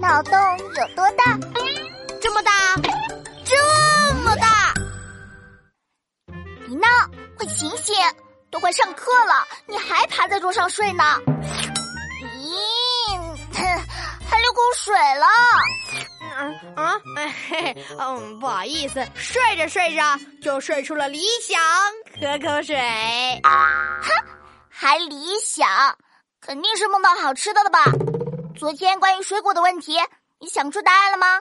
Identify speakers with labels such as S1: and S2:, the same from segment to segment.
S1: 脑洞有多大？
S2: 这么大，这么大！
S1: 你闹？快醒醒！都快上课了，你还趴在桌上睡呢？咦，还流口水了！
S2: 嗯啊，嘿嘿，嗯，不好意思，睡着睡着就睡出了理想，喝口水。
S1: 哼，还理想？肯定是梦到好吃的了吧？昨天关于水果的问题，你想出答案了吗？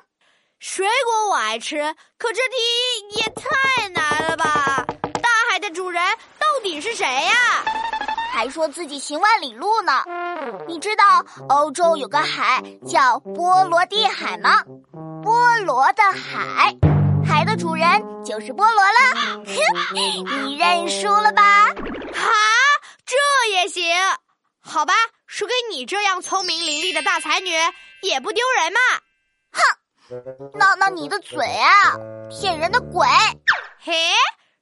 S2: 水果我爱吃，可这题也太难了吧！大海的主人到底是谁呀？
S1: 还说自己行万里路呢。你知道欧洲有个海叫波罗的海吗？波罗的海，海的主人就是菠萝了。你认输了吧？
S2: 哈，这也行？好吧，输给你这样聪明伶俐的大才女也不丢人嘛！
S1: 哼，闹闹你的嘴啊，骗人的鬼！
S2: 嘿，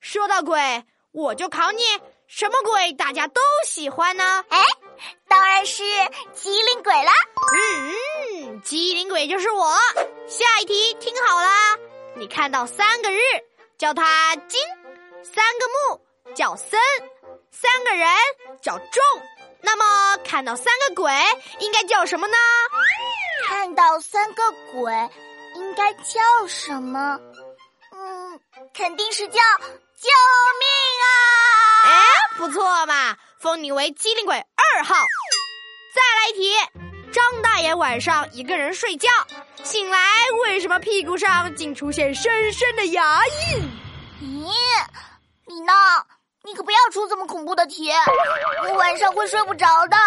S2: 说到鬼，我就考你，什么鬼大家都喜欢呢？
S1: 哎，当然是机灵鬼啦！
S2: 嗯，机灵鬼就是我。下一题听好啦，你看到三个日，叫它金；三个木，叫森；三个人，叫仲。看到三个鬼，应该叫什么呢？
S1: 看到三个鬼，应该叫什么？嗯，肯定是叫救命啊！
S2: 哎，不错嘛，封你为机灵鬼二号。再来一题，张大爷晚上一个人睡觉，醒来为什么屁股上竟出现深深的牙印？
S1: 咦，你呢？你可不要出这么恐怖的题，我晚上会睡不着的。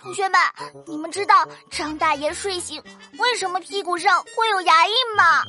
S1: 同学们，你们知道张大爷睡醒为什么屁股上会有牙印吗？